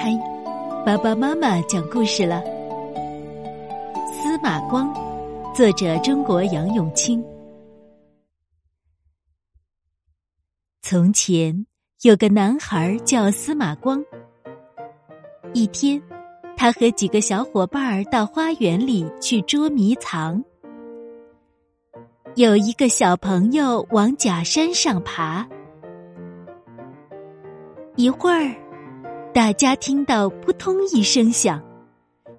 嗨，爸爸妈妈讲故事了。司马光，作者中国杨永清。从前有个男孩叫司马光。一天，他和几个小伙伴儿到花园里去捉迷藏。有一个小朋友往假山上爬，一会儿。大家听到扑通一声响，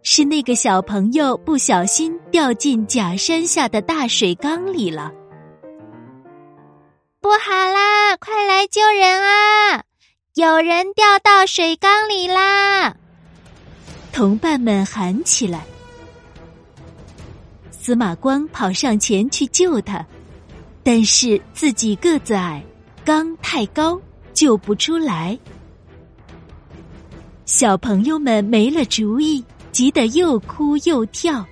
是那个小朋友不小心掉进假山下的大水缸里了。不好啦，快来救人啊！有人掉到水缸里啦！同伴们喊起来。司马光跑上前去救他，但是自己个子矮，缸太高，救不出来。小朋友们没了主意，急得又哭又跳。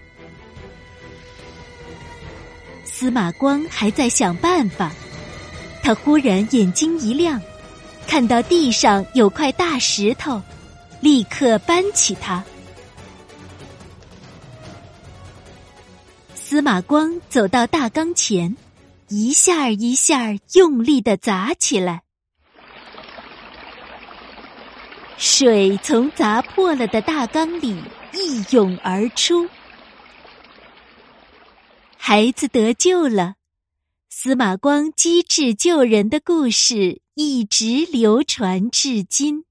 司马光还在想办法，他忽然眼睛一亮，看到地上有块大石头，立刻搬起它。司马光走到大缸前，一下一下用力的砸起来。水从砸破了的大缸里一涌而出，孩子得救了。司马光机智救人的故事一直流传至今。